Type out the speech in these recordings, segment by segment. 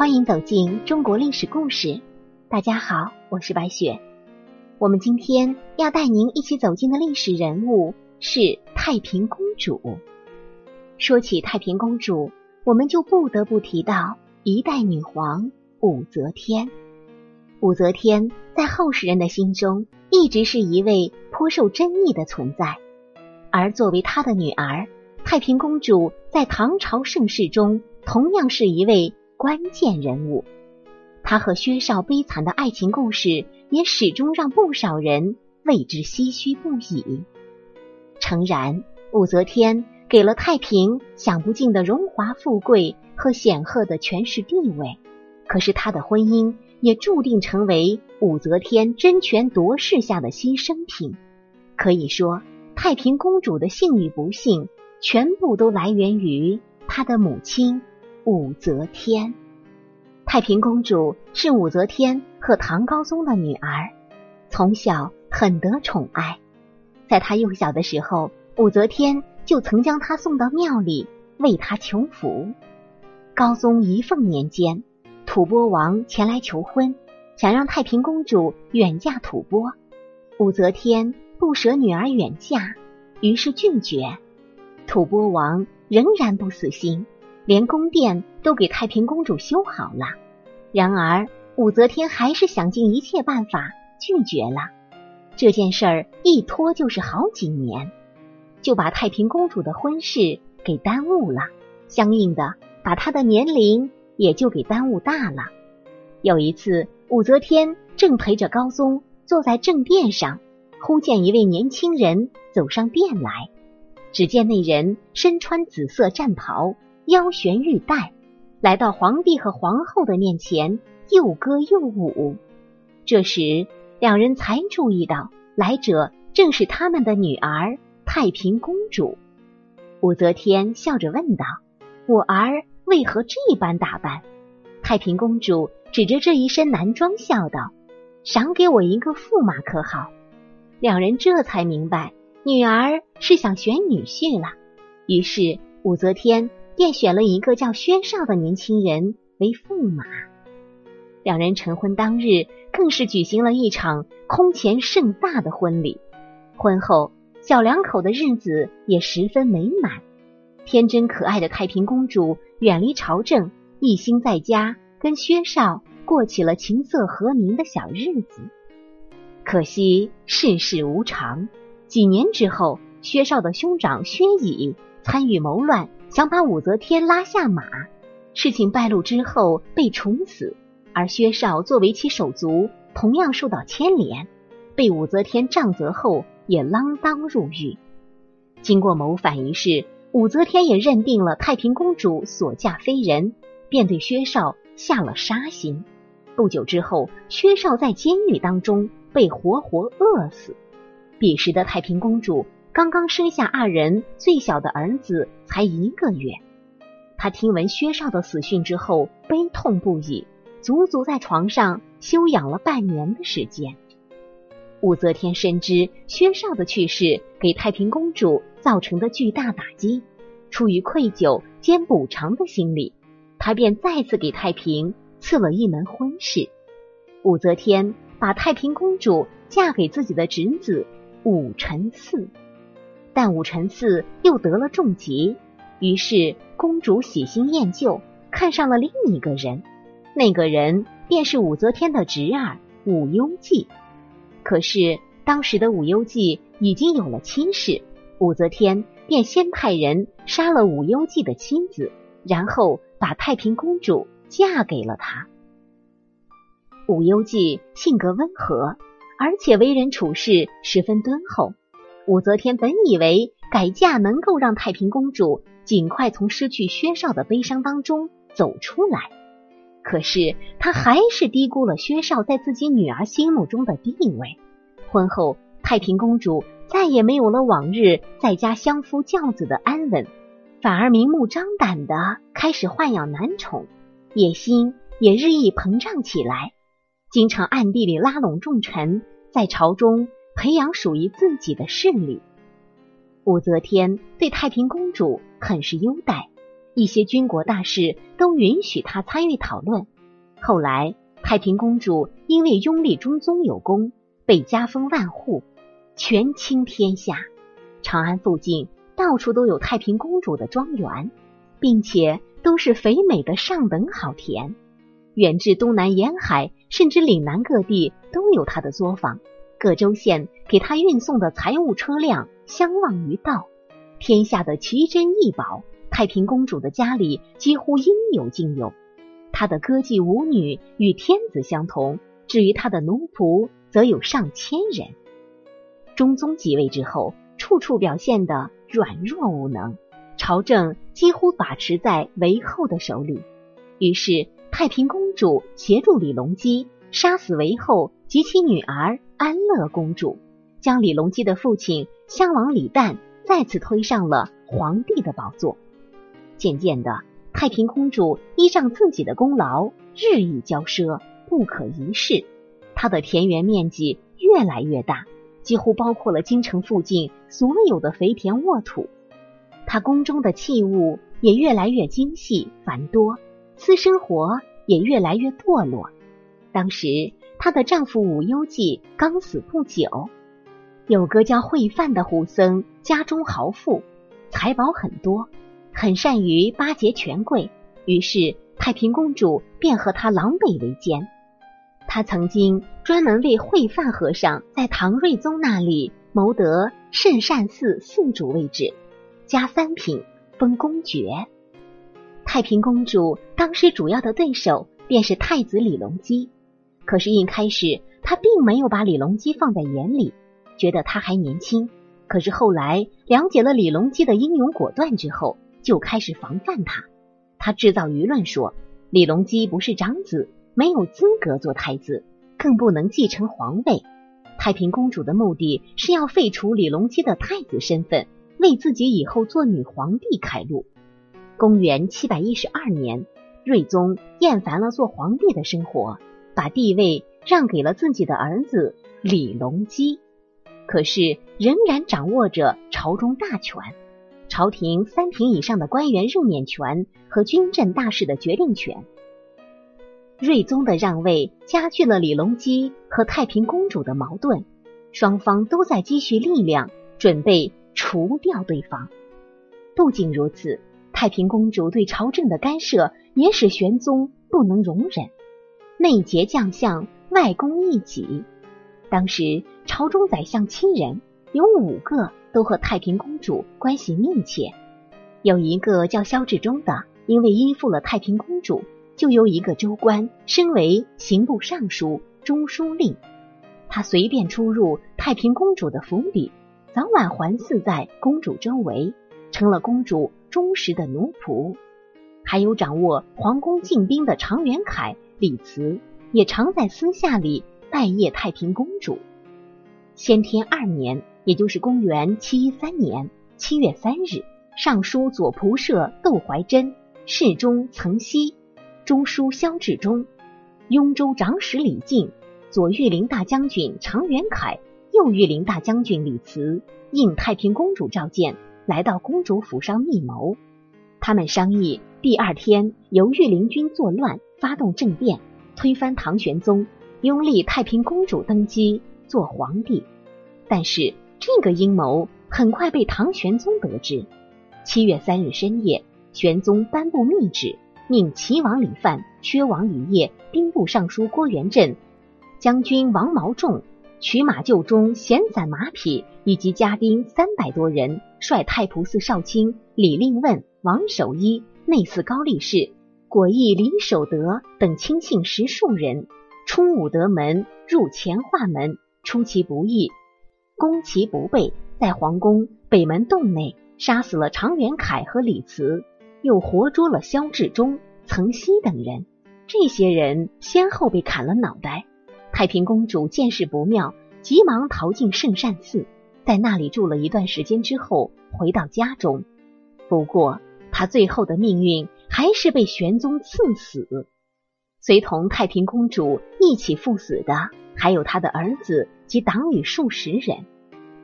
欢迎走进中国历史故事。大家好，我是白雪。我们今天要带您一起走进的历史人物是太平公主。说起太平公主，我们就不得不提到一代女皇武则天。武则天在后世人的心中一直是一位颇受争议的存在，而作为她的女儿，太平公主在唐朝盛世中同样是一位。关键人物，他和薛少悲惨的爱情故事也始终让不少人为之唏嘘不已。诚然，武则天给了太平享不尽的荣华富贵和显赫的权势地位，可是她的婚姻也注定成为武则天争权夺势下的牺牲品。可以说，太平公主的幸与不幸，全部都来源于她的母亲。武则天，太平公主是武则天和唐高宗的女儿，从小很得宠爱。在她幼小的时候，武则天就曾将她送到庙里为她求福。高宗仪凤年间，吐蕃王前来求婚，想让太平公主远嫁吐蕃。武则天不舍女儿远嫁，于是拒绝。吐蕃王仍然不死心。连宫殿都给太平公主修好了，然而武则天还是想尽一切办法拒绝了。这件事儿一拖就是好几年，就把太平公主的婚事给耽误了，相应的把她的年龄也就给耽误大了。有一次，武则天正陪着高宗坐在正殿上，忽见一位年轻人走上殿来，只见那人身穿紫色战袍。腰悬玉带，来到皇帝和皇后的面前，又歌又舞。这时，两人才注意到来者正是他们的女儿太平公主。武则天笑着问道：“我儿为何这般打扮？”太平公主指着这一身男装笑道：“赏给我一个驸马可好？”两人这才明白，女儿是想选女婿了。于是，武则天。便选了一个叫薛少的年轻人为驸马。两人成婚当日，更是举行了一场空前盛大的婚礼。婚后，小两口的日子也十分美满。天真可爱的太平公主远离朝政，一心在家跟薛少过起了琴瑟和鸣的小日子。可惜世事无常，几年之后，薛少的兄长薛乙参与谋乱。想把武则天拉下马，事情败露之后被处死，而薛少作为其手足，同样受到牵连，被武则天杖责后也锒铛入狱。经过谋反一事，武则天也认定了太平公主所嫁非人，便对薛少下了杀心。不久之后，薛少在监狱当中被活活饿死。彼时的太平公主。刚刚生下二人，最小的儿子才一个月。他听闻薛少的死讯之后，悲痛不已，足足在床上休养了半年的时间。武则天深知薛少的去世给太平公主造成的巨大打击，出于愧疚兼补偿的心理，她便再次给太平赐了一门婚事。武则天把太平公主嫁给自己的侄子武承嗣。但武承嗣又得了重疾，于是公主喜新厌旧，看上了另一个人。那个人便是武则天的侄儿武攸暨。可是当时的武攸暨已经有了亲事，武则天便先派人杀了武攸暨的妻子，然后把太平公主嫁给了他。武攸暨性格温和，而且为人处事十分敦厚。武则天本以为改嫁能够让太平公主尽快从失去薛少的悲伤当中走出来，可是她还是低估了薛少在自己女儿心目中的地位。婚后，太平公主再也没有了往日在家相夫教子的安稳，反而明目张胆的开始豢养男宠，野心也日益膨胀起来，经常暗地里拉拢重臣，在朝中。培养属于自己的势力。武则天对太平公主很是优待，一些军国大事都允许她参与讨论。后来，太平公主因为拥立中宗有功，被加封万户，权倾天下。长安附近到处都有太平公主的庄园，并且都是肥美的上等好田。远至东南沿海，甚至岭南各地都有她的作坊。各州县给他运送的财物车辆相望于道，天下的奇珍异宝，太平公主的家里几乎应有尽有。她的歌妓舞女与天子相同，至于她的奴仆，则有上千人。中宗即位之后，处处表现的软弱无能，朝政几乎把持在韦后的手里。于是，太平公主协助李隆基杀死韦后及其女儿安乐公主，将李隆基的父亲襄王李旦再次推上了皇帝的宝座。渐渐的。太平公主依仗自己的功劳，日益骄奢，不可一世。她的田园面积越来越大，几乎包括了京城附近所有的肥田沃土。她宫中的器物也越来越精细繁多，私生活也越来越堕落。当时，她的丈夫武攸暨刚死不久，有个叫惠范的胡僧，家中豪富，财宝很多。很善于巴结权贵，于是太平公主便和他狼狈为奸。他曾经专门为惠范和尚在唐睿宗那里谋得圣善寺寺主位置，加三品，封公爵。太平公主当时主要的对手便是太子李隆基，可是，一开始他并没有把李隆基放在眼里，觉得他还年轻。可是后来了解了李隆基的英勇果断之后，就开始防范他，他制造舆论说李隆基不是长子，没有资格做太子，更不能继承皇位。太平公主的目的是要废除李隆基的太子身份，为自己以后做女皇帝开路。公元七百一十二年，睿宗厌烦了做皇帝的生活，把帝位让给了自己的儿子李隆基，可是仍然掌握着朝中大权。朝廷三品以上的官员任免权和军政大事的决定权，睿宗的让位加剧了李隆基和太平公主的矛盾，双方都在积蓄力量，准备除掉对方。不仅如此，太平公主对朝政的干涉也使玄宗不能容忍，内结将相，外攻一己。当时朝中宰相七人，有五个。都和太平公主关系密切，有一个叫萧志忠的，因为依附了太平公主，就由一个州官升为刑部尚书、中书令。他随便出入太平公主的府邸，早晚环伺在公主周围，成了公主忠实的奴仆。还有掌握皇宫禁兵的常元凯、李慈，也常在私下里拜谒太平公主。先天二年。也就是公元七一三年七月三日，尚书左仆射窦怀珍、侍中岑熙、中书萧志忠、雍州长史李靖、左御林大将军常元凯、右御林大将军李慈应太平公主召见，来到公主府上密谋。他们商议第二天由御林军作乱，发动政变，推翻唐玄宗，拥立太平公主登基做皇帝。但是。这个阴谋很快被唐玄宗得知。七月三日深夜，玄宗颁布密旨，命齐王李范、薛王李业、兵部尚书郭元振、将军王毛仲、取马厩中闲散马匹以及家丁三百多人，率太仆寺少卿李令问、王守一、内侍高力士、果毅李守德等亲信十数人，出武德门，入乾化门，出其不意。攻其不备，在皇宫北门洞内杀死了常元凯和李慈，又活捉了萧志忠、曾熙等人。这些人先后被砍了脑袋。太平公主见势不妙，急忙逃进圣善寺，在那里住了一段时间之后，回到家中。不过，她最后的命运还是被玄宗赐死。随同太平公主一起赴死的，还有她的儿子。及党羽数十人，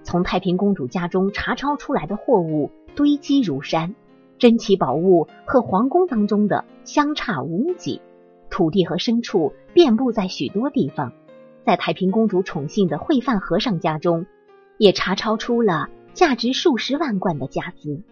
从太平公主家中查抄出来的货物堆积如山，珍奇宝物和皇宫当中的相差无几，土地和牲畜遍布在许多地方。在太平公主宠幸的惠范和尚家中，也查抄出了价值数十万贯的家资。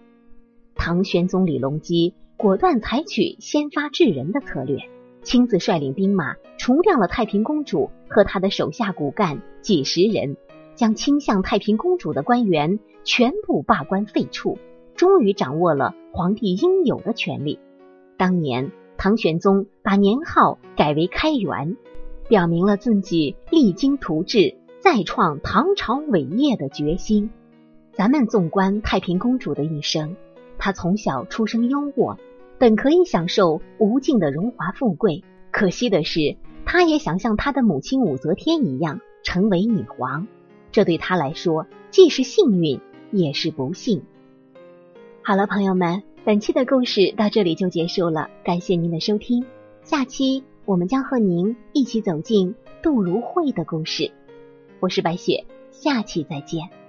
唐玄宗李隆基果断采取先发制人的策略，亲自率领兵马除掉了太平公主和他的手下骨干几十人，将倾向太平公主的官员全部罢官废黜，终于掌握了皇帝应有的权利。当年，唐玄宗把年号改为开元，表明了自己励精图治、再创唐朝伟业的决心。咱们纵观太平公主的一生。她从小出生优渥，本可以享受无尽的荣华富贵。可惜的是，她也想像她的母亲武则天一样成为女皇。这对她来说，既是幸运，也是不幸。好了，朋友们，本期的故事到这里就结束了。感谢您的收听，下期我们将和您一起走进杜如晦的故事。我是白雪，下期再见。